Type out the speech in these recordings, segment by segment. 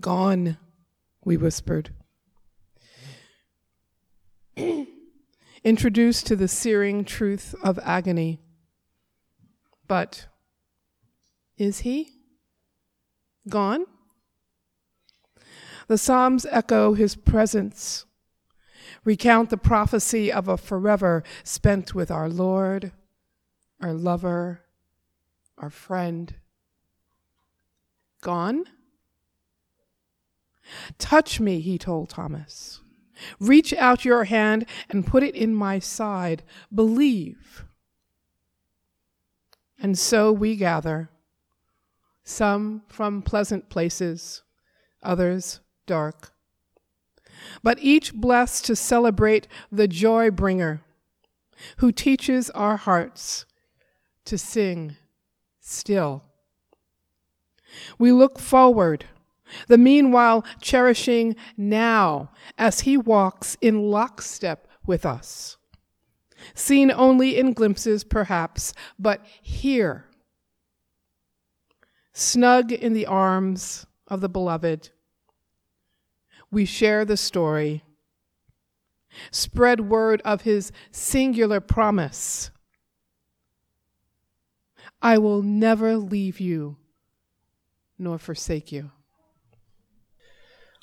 Gone, we whispered. Introduced to the searing truth of agony. But is he gone? The Psalms echo his presence, recount the prophecy of a forever spent with our Lord, our lover, our friend. Gone? Touch me, he told Thomas. Reach out your hand and put it in my side. Believe. And so we gather, some from pleasant places, others dark, but each blessed to celebrate the joy bringer who teaches our hearts to sing still. We look forward the meanwhile cherishing now as he walks in lockstep with us. Seen only in glimpses, perhaps, but here, snug in the arms of the beloved, we share the story, spread word of his singular promise I will never leave you nor forsake you.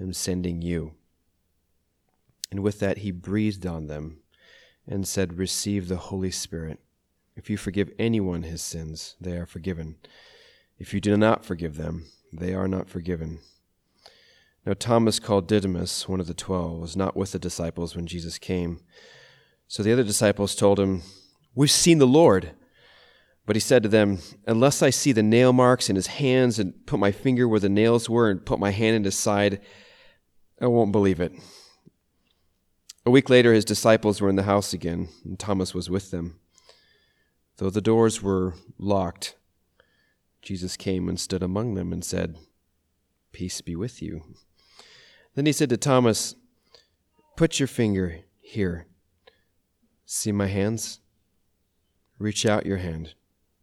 am sending you. And with that, he breathed on them and said, Receive the Holy Spirit. If you forgive anyone his sins, they are forgiven. If you do not forgive them, they are not forgiven. Now, Thomas, called Didymus, one of the twelve, was not with the disciples when Jesus came. So the other disciples told him, We've seen the Lord. But he said to them, Unless I see the nail marks in his hands and put my finger where the nails were and put my hand in his side, I won't believe it. A week later, his disciples were in the house again, and Thomas was with them. Though the doors were locked, Jesus came and stood among them and said, Peace be with you. Then he said to Thomas, Put your finger here. See my hands? Reach out your hand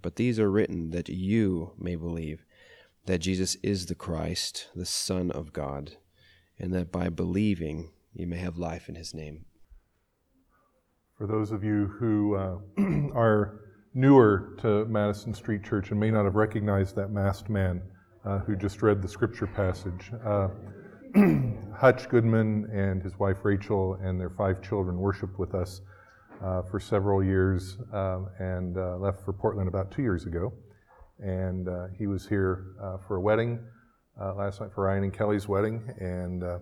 but these are written that you may believe that Jesus is the Christ, the Son of God and that by believing you may have life in his name. For those of you who uh, are newer to Madison Street Church and may not have recognized that masked man uh, who just read the scripture passage, uh, Hutch Goodman and his wife Rachel and their five children worshiped with us uh, for several years um, and uh, left for Portland about two years ago. And uh, he was here for a wedding uh, last night for Ryan and Kelly's wedding and uh,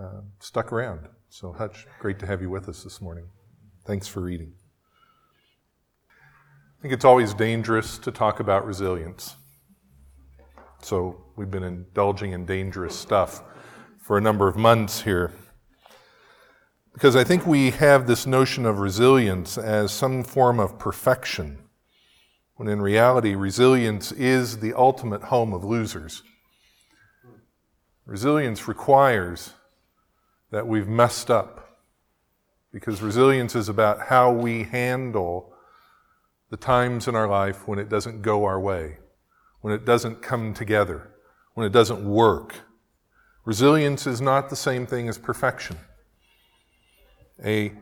uh, stuck around. So, Hutch, great to have you with us this morning. Thanks for reading. I think it's always dangerous to talk about resilience. So, we've been indulging in dangerous stuff for a number of months here. Because I think we have this notion of resilience as some form of perfection, when in reality, resilience is the ultimate home of losers. Resilience requires that we've messed up because resilience is about how we handle the times in our life when it doesn't go our way, when it doesn't come together, when it doesn't work. Resilience is not the same thing as perfection. A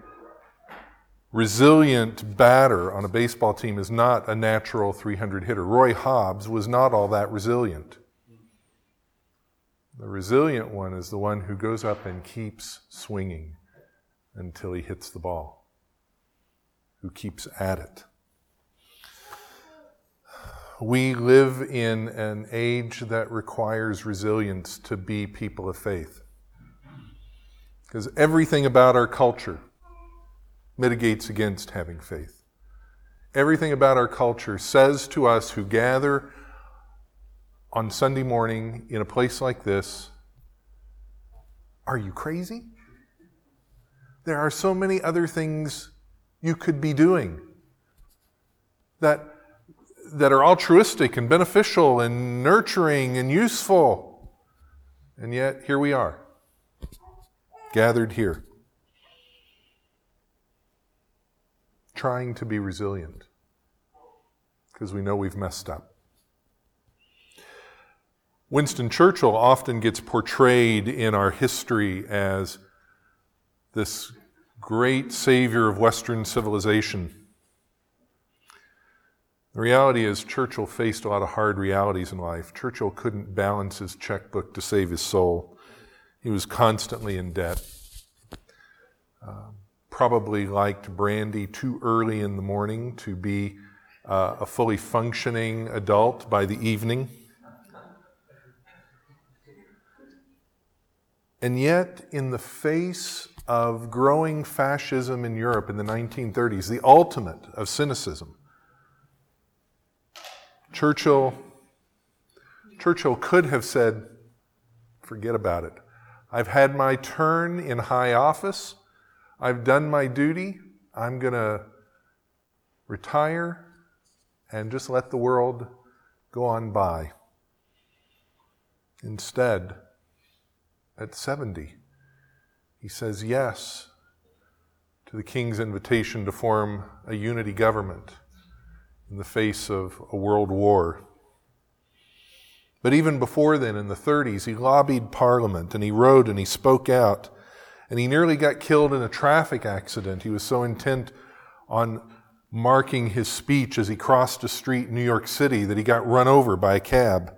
resilient batter on a baseball team is not a natural 300 hitter. Roy Hobbs was not all that resilient. The resilient one is the one who goes up and keeps swinging until he hits the ball, who keeps at it. We live in an age that requires resilience to be people of faith. Because everything about our culture mitigates against having faith. Everything about our culture says to us who gather on Sunday morning in a place like this Are you crazy? There are so many other things you could be doing that, that are altruistic and beneficial and nurturing and useful. And yet, here we are, gathered here, trying to be resilient because we know we've messed up. Winston Churchill often gets portrayed in our history as this great savior of Western civilization. The reality is, Churchill faced a lot of hard realities in life. Churchill couldn't balance his checkbook to save his soul, he was constantly in debt. Uh, probably liked brandy too early in the morning to be uh, a fully functioning adult by the evening. And yet, in the face of growing fascism in Europe in the 1930s, the ultimate of cynicism, Churchill, Churchill could have said, forget about it. I've had my turn in high office. I've done my duty. I'm going to retire and just let the world go on by. Instead, at 70. He says yes to the king's invitation to form a unity government in the face of a world war. But even before then, in the 30s, he lobbied Parliament and he wrote and he spoke out. And he nearly got killed in a traffic accident. He was so intent on marking his speech as he crossed a street in New York City that he got run over by a cab.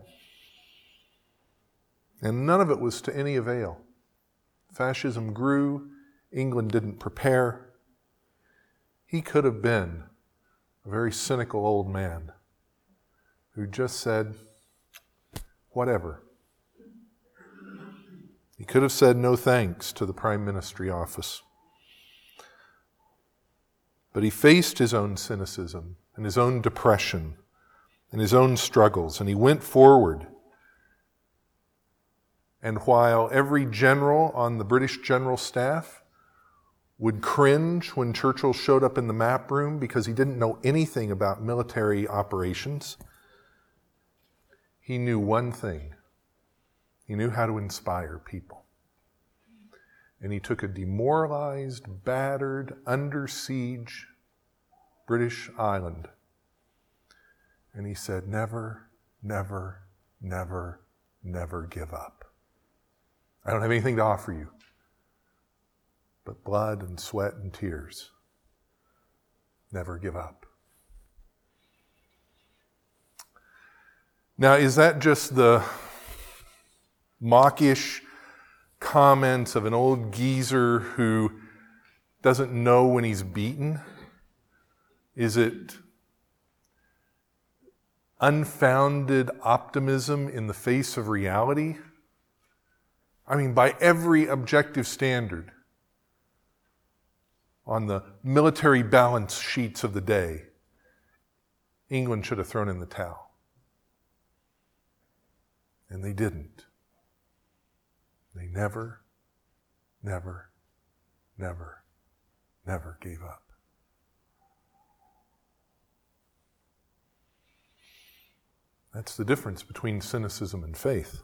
And none of it was to any avail. Fascism grew, England didn't prepare. He could have been a very cynical old man who just said, whatever. He could have said no thanks to the prime ministry office. But he faced his own cynicism and his own depression and his own struggles, and he went forward and while every general on the British general staff would cringe when Churchill showed up in the map room because he didn't know anything about military operations, he knew one thing he knew how to inspire people. And he took a demoralized, battered, under siege British island and he said, Never, never, never, never give up. I don't have anything to offer you but blood and sweat and tears. Never give up. Now, is that just the mawkish comments of an old geezer who doesn't know when he's beaten? Is it unfounded optimism in the face of reality? I mean, by every objective standard on the military balance sheets of the day, England should have thrown in the towel. And they didn't. They never, never, never, never gave up. That's the difference between cynicism and faith.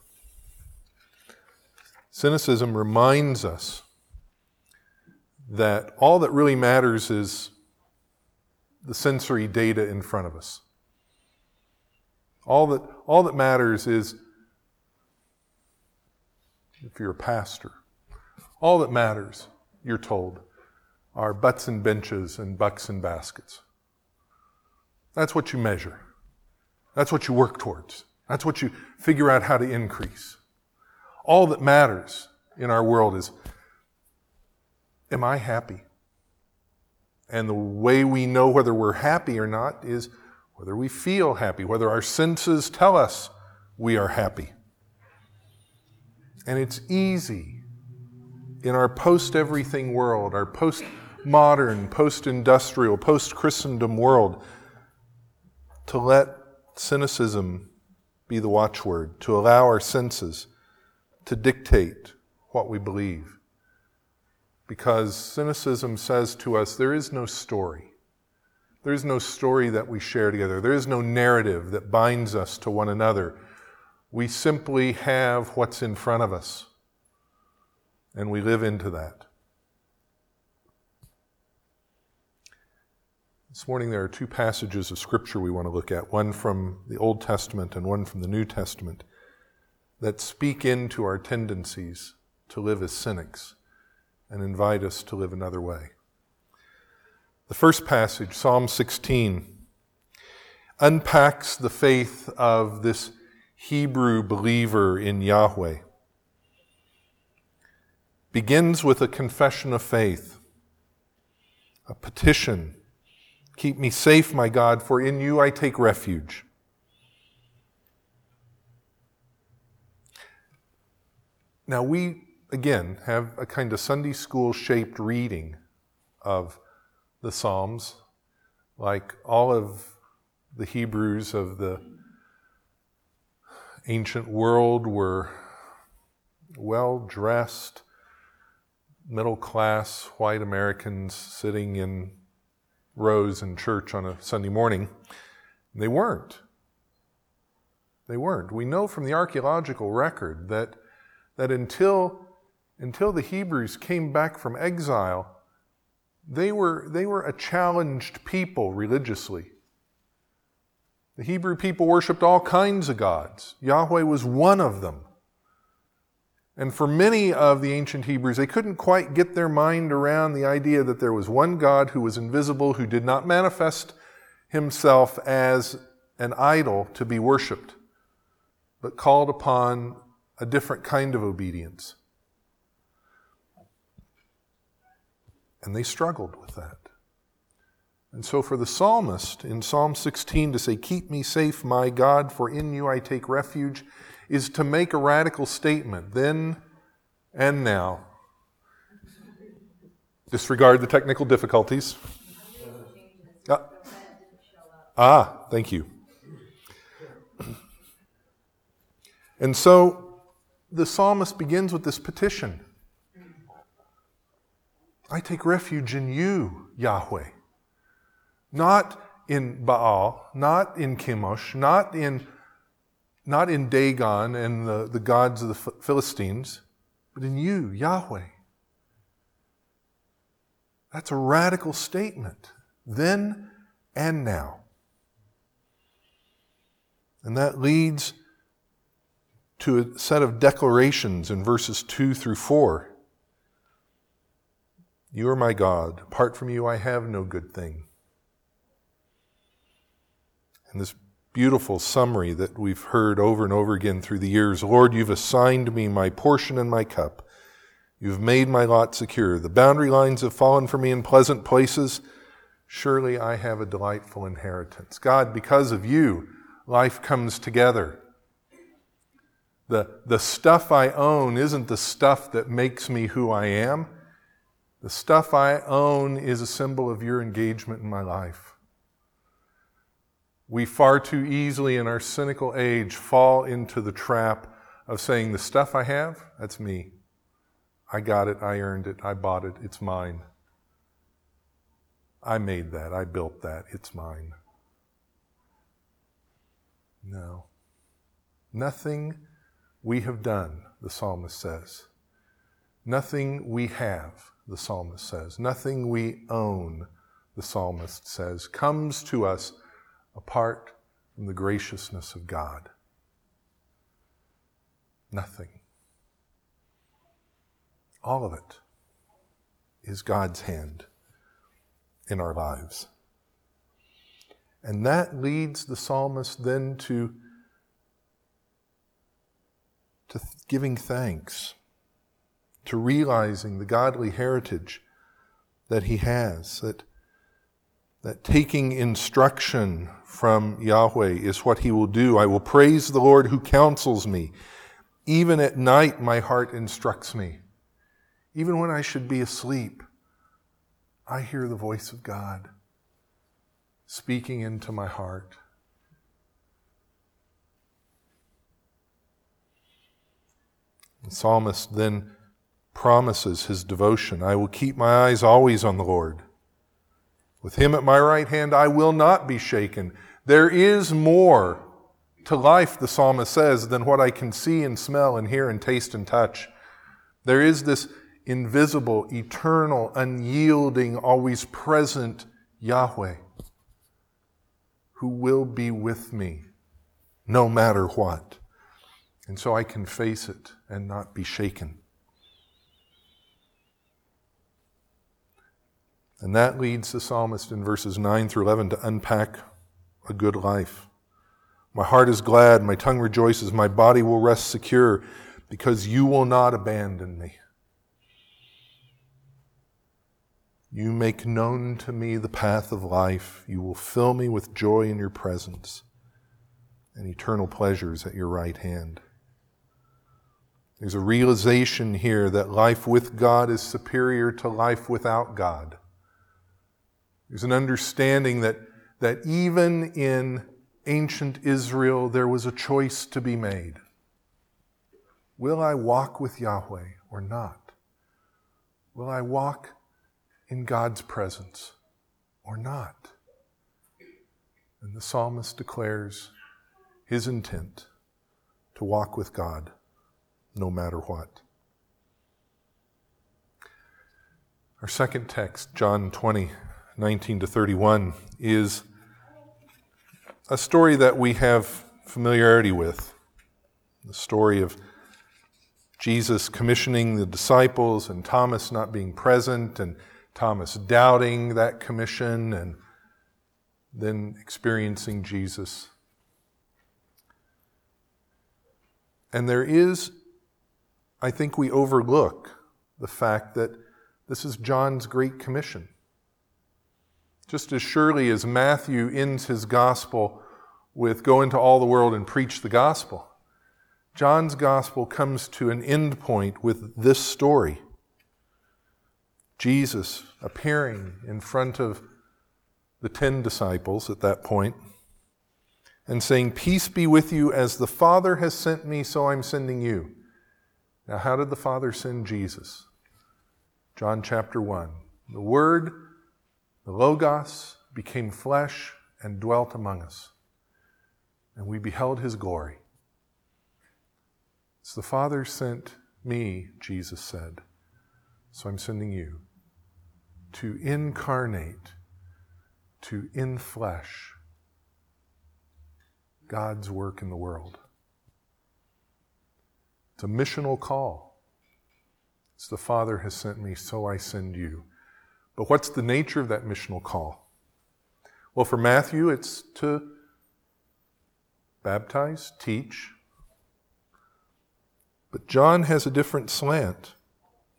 Cynicism reminds us that all that really matters is the sensory data in front of us. All that, all that matters is, if you're a pastor, all that matters, you're told, are butts and benches and bucks and baskets. That's what you measure. That's what you work towards. That's what you figure out how to increase. All that matters in our world is Am I happy? And the way we know whether we're happy or not is whether we feel happy, whether our senses tell us we are happy. And it's easy in our post everything world, our post modern, post industrial, post Christendom world, to let cynicism be the watchword, to allow our senses to dictate what we believe. Because cynicism says to us, there is no story. There is no story that we share together. There is no narrative that binds us to one another. We simply have what's in front of us, and we live into that. This morning, there are two passages of Scripture we want to look at one from the Old Testament and one from the New Testament that speak into our tendencies to live as cynics and invite us to live another way. The first passage, Psalm 16, unpacks the faith of this Hebrew believer in Yahweh. Begins with a confession of faith, a petition Keep me safe, my God, for in you I take refuge. Now, we, again, have a kind of Sunday school shaped reading of the Psalms, like all of the Hebrews of the ancient world were well dressed, middle class white Americans sitting in rows in church on a Sunday morning. They weren't. They weren't. We know from the archaeological record that, that until, until the Hebrews came back from exile, they were, they were a challenged people religiously. The Hebrew people worshiped all kinds of gods. Yahweh was one of them. And for many of the ancient Hebrews, they couldn't quite get their mind around the idea that there was one God who was invisible, who did not manifest himself as an idol to be worshiped, but called upon a different kind of obedience. And they struggled with that. And so, for the psalmist in Psalm 16 to say, Keep me safe, my God, for in you I take refuge, is to make a radical statement then and now. Disregard the technical difficulties. Ah, thank you. And so the psalmist begins with this petition I take refuge in you, Yahweh. Not in Baal, not in Chemosh, not in not in Dagon and the, the gods of the Philistines, but in you, Yahweh. That's a radical statement, then and now. And that leads to a set of declarations in verses 2 through 4. You are my God. Apart from you, I have no good thing. And this beautiful summary that we've heard over and over again through the years. Lord, you've assigned me my portion and my cup. You've made my lot secure. The boundary lines have fallen for me in pleasant places. Surely I have a delightful inheritance. God, because of you, life comes together. The, the stuff I own isn't the stuff that makes me who I am. The stuff I own is a symbol of your engagement in my life. We far too easily in our cynical age fall into the trap of saying, The stuff I have, that's me. I got it, I earned it, I bought it, it's mine. I made that, I built that, it's mine. No. Nothing we have done, the psalmist says. Nothing we have, the psalmist says. Nothing we own, the psalmist says, comes to us apart from the graciousness of God? Nothing. All of it is God's hand in our lives. And that leads the psalmist then to to giving thanks, to realizing the godly heritage that he has, that, that taking instruction from Yahweh is what he will do. I will praise the Lord who counsels me. Even at night, my heart instructs me. Even when I should be asleep, I hear the voice of God speaking into my heart. The psalmist then promises his devotion I will keep my eyes always on the Lord. With him at my right hand, I will not be shaken. There is more to life, the psalmist says, than what I can see and smell and hear and taste and touch. There is this invisible, eternal, unyielding, always present Yahweh who will be with me no matter what. And so I can face it and not be shaken. And that leads the psalmist in verses 9 through 11 to unpack a good life. My heart is glad, my tongue rejoices, my body will rest secure because you will not abandon me. You make known to me the path of life. You will fill me with joy in your presence and eternal pleasures at your right hand. There's a realization here that life with God is superior to life without God. There's an understanding that, that even in ancient Israel, there was a choice to be made. Will I walk with Yahweh or not? Will I walk in God's presence or not? And the psalmist declares his intent to walk with God no matter what. Our second text, John 20, 19 to 31, is a story that we have familiarity with. The story of Jesus commissioning the disciples and Thomas not being present and Thomas doubting that commission and then experiencing Jesus. And there is I think we overlook the fact that this is John's Great Commission. Just as surely as Matthew ends his gospel with go into all the world and preach the gospel, John's gospel comes to an end point with this story Jesus appearing in front of the ten disciples at that point and saying, Peace be with you, as the Father has sent me, so I'm sending you. Now, how did the Father send Jesus? John chapter 1. The Word, the Logos, became flesh and dwelt among us, and we beheld his glory. It's the Father sent me, Jesus said, so I'm sending you to incarnate, to inflesh God's work in the world. It's a missional call. It's the Father has sent me, so I send you. But what's the nature of that missional call? Well, for Matthew, it's to baptize, teach. But John has a different slant.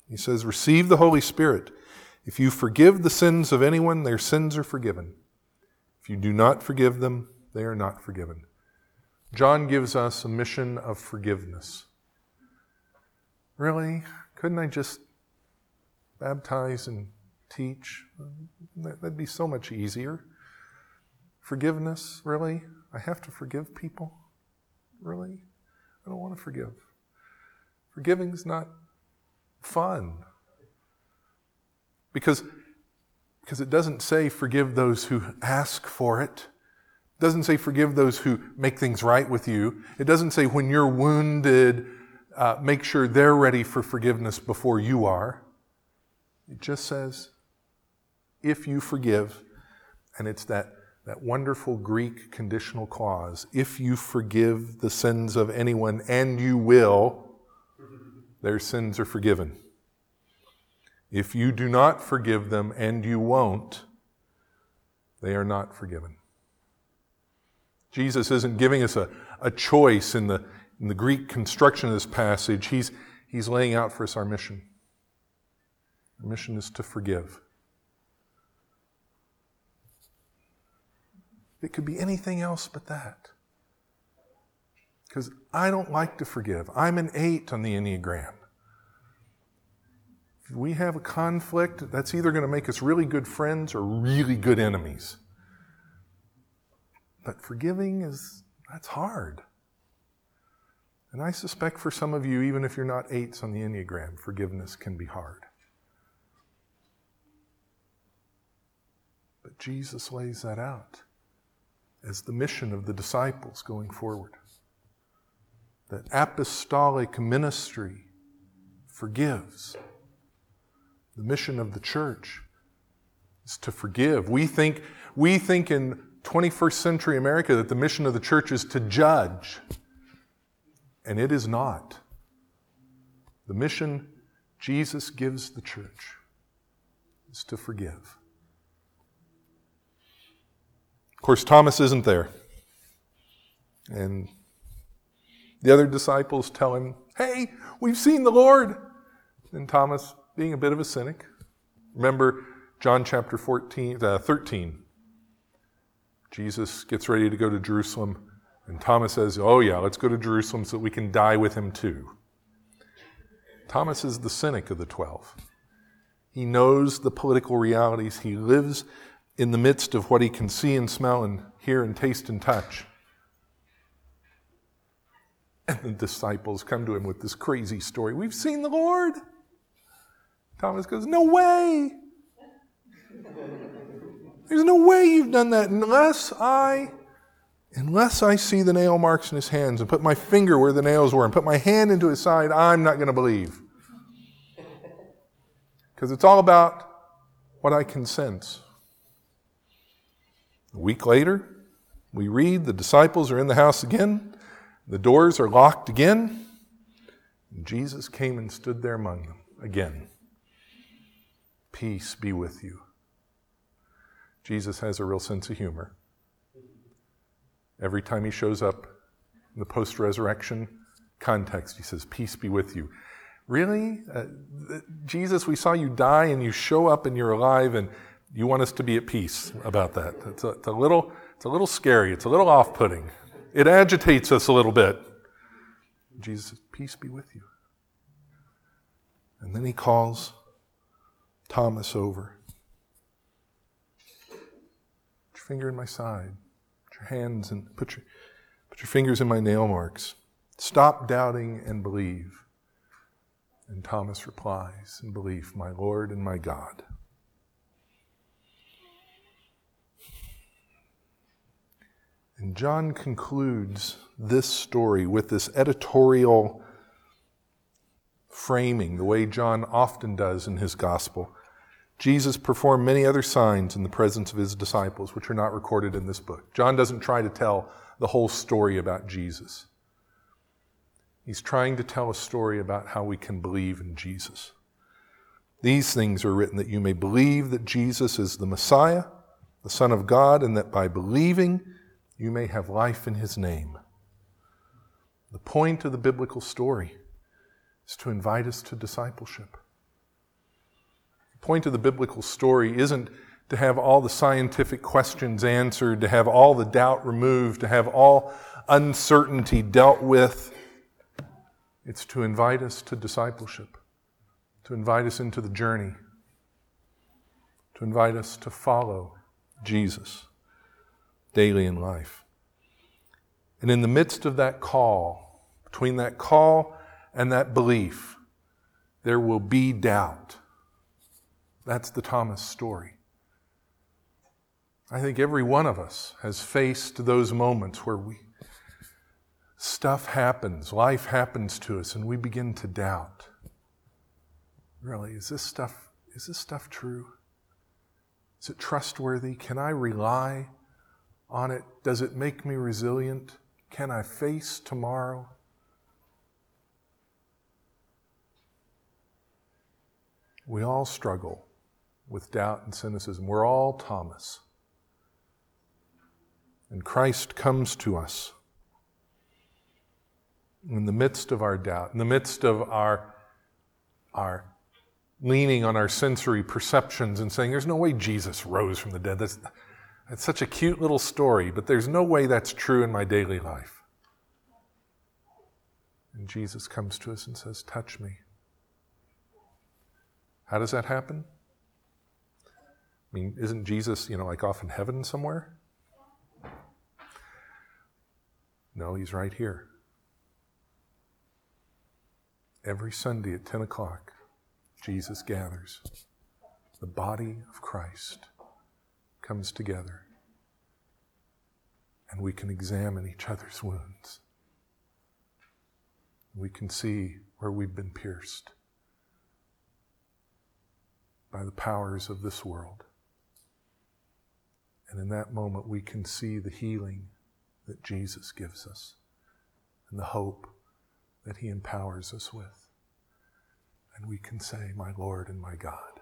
He says, Receive the Holy Spirit. If you forgive the sins of anyone, their sins are forgiven. If you do not forgive them, they are not forgiven. John gives us a mission of forgiveness. Really? Couldn't I just baptize and teach? That'd be so much easier. Forgiveness? Really? I have to forgive people? Really? I don't want to forgive. Forgiving's not fun. Because, because it doesn't say forgive those who ask for it. It doesn't say forgive those who make things right with you. It doesn't say when you're wounded, uh, make sure they're ready for forgiveness before you are. It just says, if you forgive, and it's that, that wonderful Greek conditional clause if you forgive the sins of anyone, and you will, their sins are forgiven. If you do not forgive them, and you won't, they are not forgiven. Jesus isn't giving us a, a choice in the, in the Greek construction of this passage, he's, he's laying out for us our mission. Our mission is to forgive. It could be anything else but that. Because I don't like to forgive. I'm an eight on the Enneagram. If we have a conflict, that's either going to make us really good friends or really good enemies. But forgiving is, that's hard. And I suspect for some of you, even if you're not eights on the Enneagram, forgiveness can be hard. But Jesus lays that out as the mission of the disciples going forward. That apostolic ministry forgives. The mission of the church is to forgive. We think, we think in 21st century America that the mission of the church is to judge, and it is not. The mission Jesus gives the church is to forgive. Of course, Thomas isn't there. And the other disciples tell him, Hey, we've seen the Lord. And Thomas being a bit of a cynic. Remember John chapter 14, uh, 13. Jesus gets ready to go to Jerusalem, and Thomas says, Oh, yeah, let's go to Jerusalem so that we can die with him too. Thomas is the cynic of the twelve. He knows the political realities. He lives in the midst of what he can see and smell and hear and taste and touch. And the disciples come to him with this crazy story. We've seen the Lord. Thomas goes, No way. There's no way you've done that unless I unless I see the nail marks in his hands and put my finger where the nails were and put my hand into his side, I'm not going to believe. Because it's all about what I can sense. A week later, we read the disciples are in the house again, the doors are locked again, Jesus came and stood there among them again. Peace be with you. Jesus has a real sense of humor. Every time he shows up in the post resurrection context, he says, Peace be with you. Really? Uh, Jesus, we saw you die and you show up and you're alive and you want us to be at peace about that. It's a, it's a little, it's a little scary. It's a little off putting. It agitates us a little bit. Jesus Peace be with you. And then he calls Thomas over. Put your finger in my side. Put your hands and put your, put your fingers in my nail marks. Stop doubting and believe. And Thomas replies in belief, My Lord and my God. And John concludes this story with this editorial framing, the way John often does in his gospel. Jesus performed many other signs in the presence of his disciples, which are not recorded in this book. John doesn't try to tell the whole story about Jesus. He's trying to tell a story about how we can believe in Jesus. These things are written that you may believe that Jesus is the Messiah, the Son of God, and that by believing you may have life in his name. The point of the biblical story is to invite us to discipleship. The point of the biblical story isn't to have all the scientific questions answered, to have all the doubt removed, to have all uncertainty dealt with. It's to invite us to discipleship, to invite us into the journey, to invite us to follow Jesus daily in life. And in the midst of that call, between that call and that belief, there will be doubt. That's the Thomas story. I think every one of us has faced those moments where we stuff happens, life happens to us, and we begin to doubt. Really, is this stuff is this stuff true? Is it trustworthy? Can I rely on it? Does it make me resilient? Can I face tomorrow? We all struggle with doubt and cynicism. We're all Thomas. And Christ comes to us in the midst of our doubt, in the midst of our, our leaning on our sensory perceptions and saying, There's no way Jesus rose from the dead. That's, that's such a cute little story, but there's no way that's true in my daily life. And Jesus comes to us and says, Touch me. How does that happen? I mean, isn't Jesus, you know, like off in heaven somewhere? No, he's right here. Every Sunday at 10 o'clock, Jesus gathers. The body of Christ comes together, and we can examine each other's wounds. We can see where we've been pierced by the powers of this world. And in that moment, we can see the healing that Jesus gives us and the hope that He empowers us with. And we can say, My Lord and my God.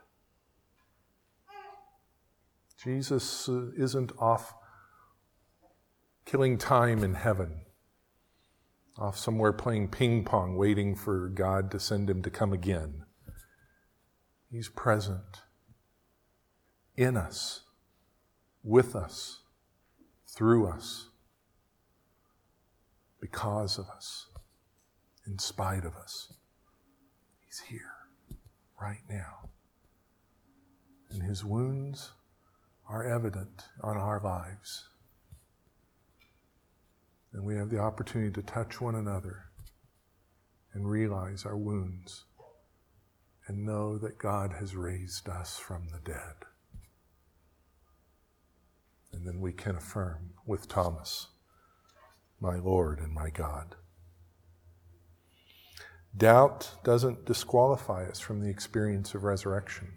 Jesus uh, isn't off killing time in heaven, off somewhere playing ping pong, waiting for God to send him to come again. He's present in us, with us, through us, because of us, in spite of us. He's here right now. And his wounds are evident on our lives. And we have the opportunity to touch one another and realize our wounds and know that God has raised us from the dead. And then we can affirm with Thomas, my Lord and my God. Doubt doesn't disqualify us from the experience of resurrection.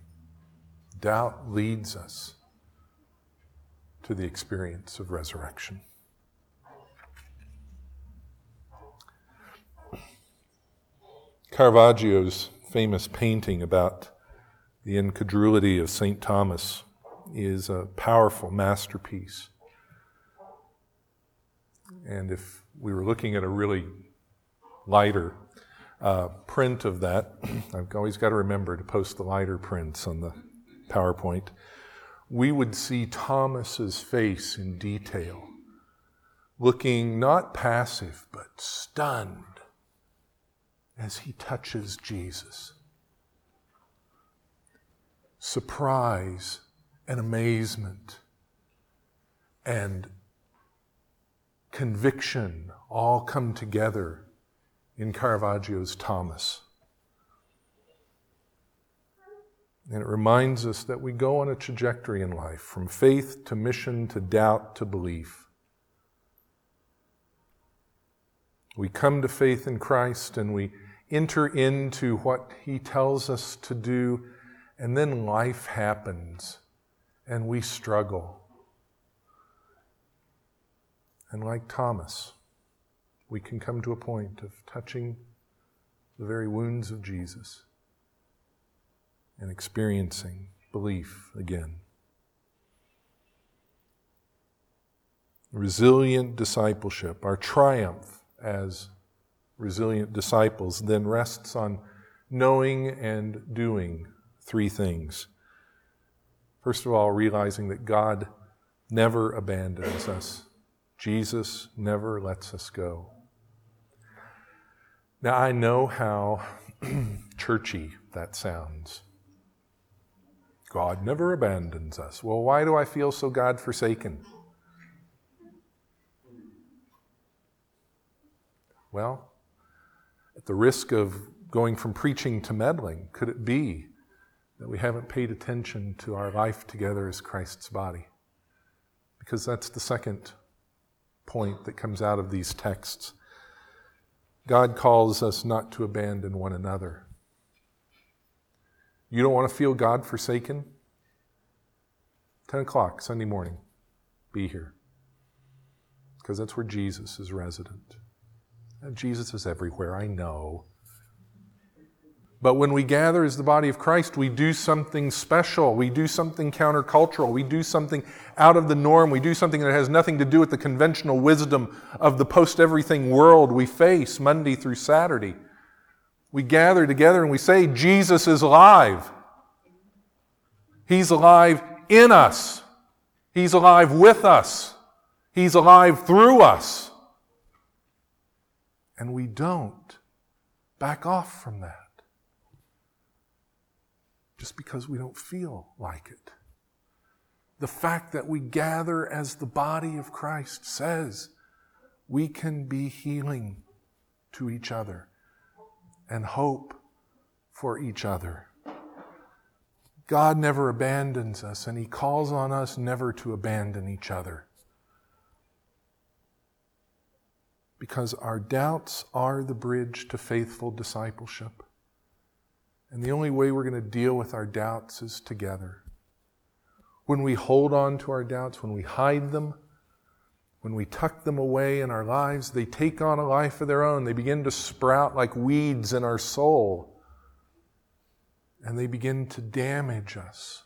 Doubt leads us to the experience of resurrection. Caravaggio's famous painting about the incredulity of St. Thomas is a powerful masterpiece. And if we were looking at a really lighter uh, print of that, I've always got to remember to post the lighter prints on the PowerPoint we would see Thomas's face in detail, looking not passive, but stunned as he touches Jesus. Surprise and amazement and conviction all come together in Caravaggio's Thomas. And it reminds us that we go on a trajectory in life from faith to mission to doubt to belief. We come to faith in Christ and we enter into what He tells us to do, and then life happens and we struggle. And like Thomas, we can come to a point of touching the very wounds of Jesus and experiencing belief again. Resilient discipleship, our triumph as resilient disciples, then rests on knowing and doing three things. First of all, realizing that God never abandons us, Jesus never lets us go. Now, I know how churchy that sounds. God never abandons us. Well, why do I feel so God forsaken? Well, at the risk of going from preaching to meddling, could it be that we haven't paid attention to our life together as Christ's body? Because that's the second point that comes out of these texts. God calls us not to abandon one another. You don't want to feel God forsaken? 10 o'clock, Sunday morning, be here. Because that's where Jesus is resident. And Jesus is everywhere, I know. But when we gather as the body of Christ, we do something special. We do something countercultural. We do something out of the norm. We do something that has nothing to do with the conventional wisdom of the post everything world we face Monday through Saturday. We gather together and we say, Jesus is alive. He's alive in us. He's alive with us. He's alive through us. And we don't back off from that just because we don't feel like it. The fact that we gather as the body of Christ says we can be healing to each other and hope for each other. God never abandons us, and He calls on us never to abandon each other. Because our doubts are the bridge to faithful discipleship. And the only way we're going to deal with our doubts is together. When we hold on to our doubts, when we hide them, when we tuck them away in our lives, they take on a life of their own. They begin to sprout like weeds in our soul. And they begin to damage us.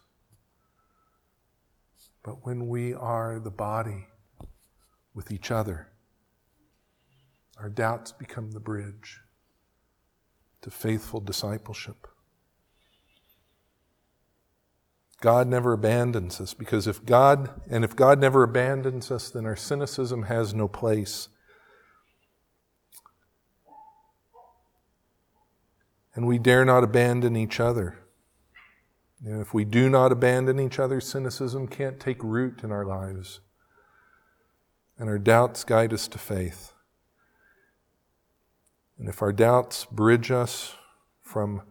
But when we are the body with each other, our doubts become the bridge to faithful discipleship. God never abandons us because if God, and if God never abandons us, then our cynicism has no place. And we dare not abandon each other. And if we do not abandon each other, cynicism can't take root in our lives. And our doubts guide us to faith. And if our doubts bridge us from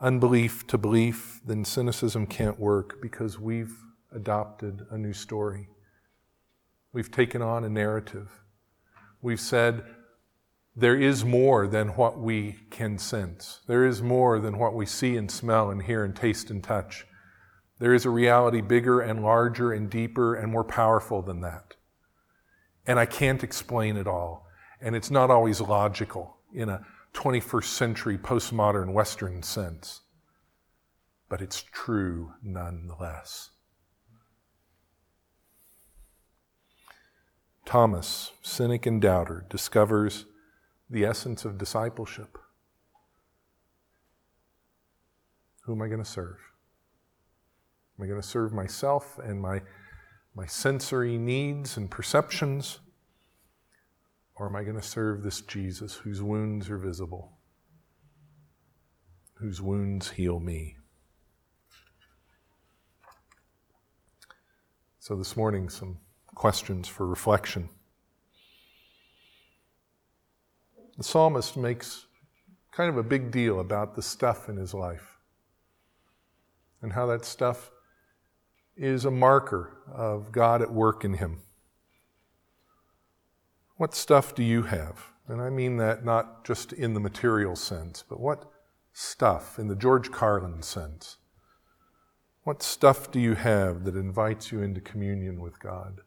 unbelief to belief, then cynicism can't work because we've adopted a new story. We've taken on a narrative. We've said, there is more than what we can sense. There is more than what we see and smell and hear and taste and touch. There is a reality bigger and larger and deeper and more powerful than that. And I can't explain it all and it's not always logical in a 21st century postmodern Western sense, but it's true nonetheless. Thomas, cynic and doubter, discovers the essence of discipleship. Who am I going to serve? Am I going to serve myself and my, my sensory needs and perceptions? Or am I going to serve this Jesus whose wounds are visible, whose wounds heal me? So, this morning, some questions for reflection. The psalmist makes kind of a big deal about the stuff in his life and how that stuff is a marker of God at work in him. What stuff do you have? And I mean that not just in the material sense, but what stuff in the George Carlin sense? What stuff do you have that invites you into communion with God?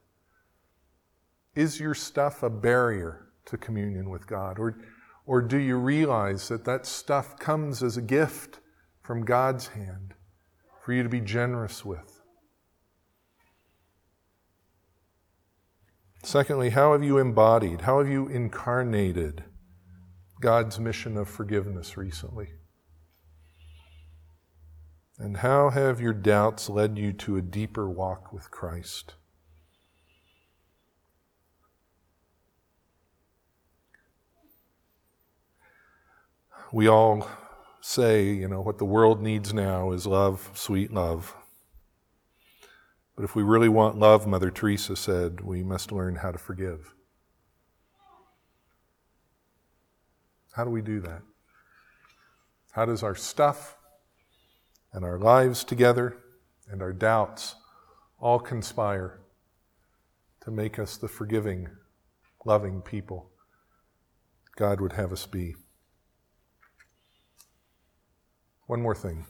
Is your stuff a barrier to communion with God? Or, or do you realize that that stuff comes as a gift from God's hand for you to be generous with? Secondly, how have you embodied, how have you incarnated God's mission of forgiveness recently? And how have your doubts led you to a deeper walk with Christ? We all say, you know, what the world needs now is love, sweet love. But if we really want love, Mother Teresa said, we must learn how to forgive. How do we do that? How does our stuff and our lives together and our doubts all conspire to make us the forgiving, loving people God would have us be? One more thing.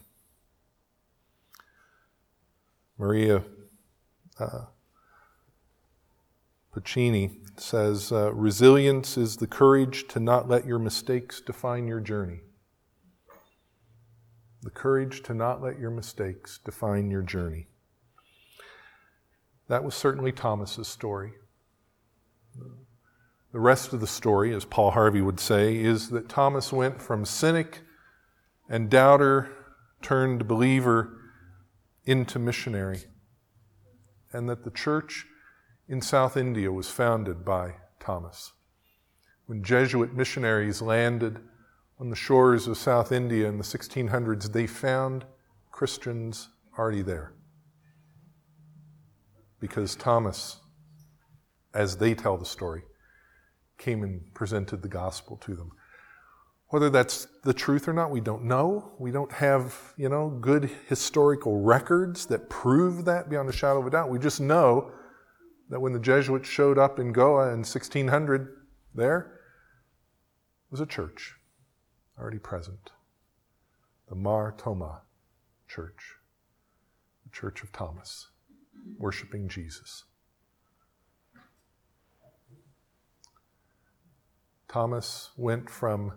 Maria uh, Puccini says uh, resilience is the courage to not let your mistakes define your journey. the courage to not let your mistakes define your journey. That was certainly Thomas's story. The rest of the story, as Paul Harvey would say, is that Thomas went from cynic and doubter turned believer into missionary, and that the church in South India was founded by Thomas. When Jesuit missionaries landed on the shores of South India in the 1600s, they found Christians already there. Because Thomas, as they tell the story, came and presented the gospel to them. Whether that's the truth or not, we don't know. We don't have, you know, good historical records that prove that beyond a shadow of a doubt. We just know that when the Jesuits showed up in Goa in 1600, there was a church already present. The Mar Thoma Church, the Church of Thomas, worshiping Jesus. Thomas went from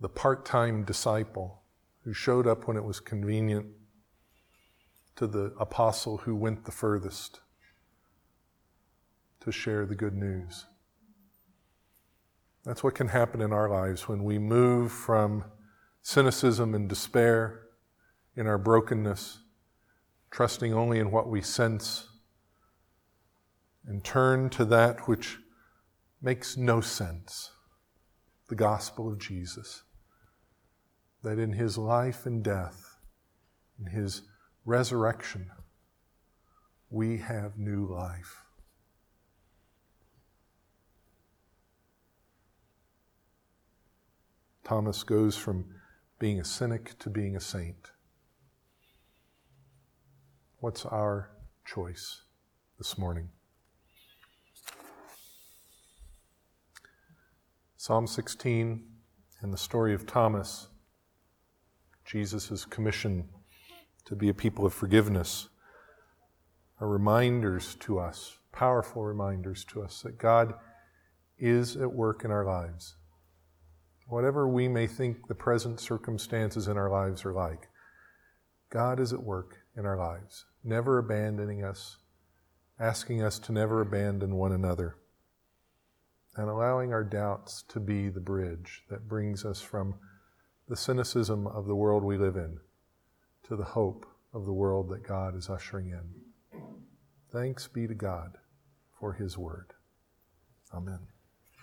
the part time disciple who showed up when it was convenient to the apostle who went the furthest to share the good news. That's what can happen in our lives when we move from cynicism and despair in our brokenness, trusting only in what we sense, and turn to that which makes no sense the gospel of Jesus. That in his life and death, in his resurrection, we have new life. Thomas goes from being a cynic to being a saint. What's our choice this morning? Psalm 16 and the story of Thomas, Jesus' commission to be a people of forgiveness, are reminders to us, powerful reminders to us, that God is at work in our lives. Whatever we may think the present circumstances in our lives are like, God is at work in our lives, never abandoning us, asking us to never abandon one another and allowing our doubts to be the bridge that brings us from the cynicism of the world we live in to the hope of the world that God is ushering in. Thanks be to God for His word. Amen.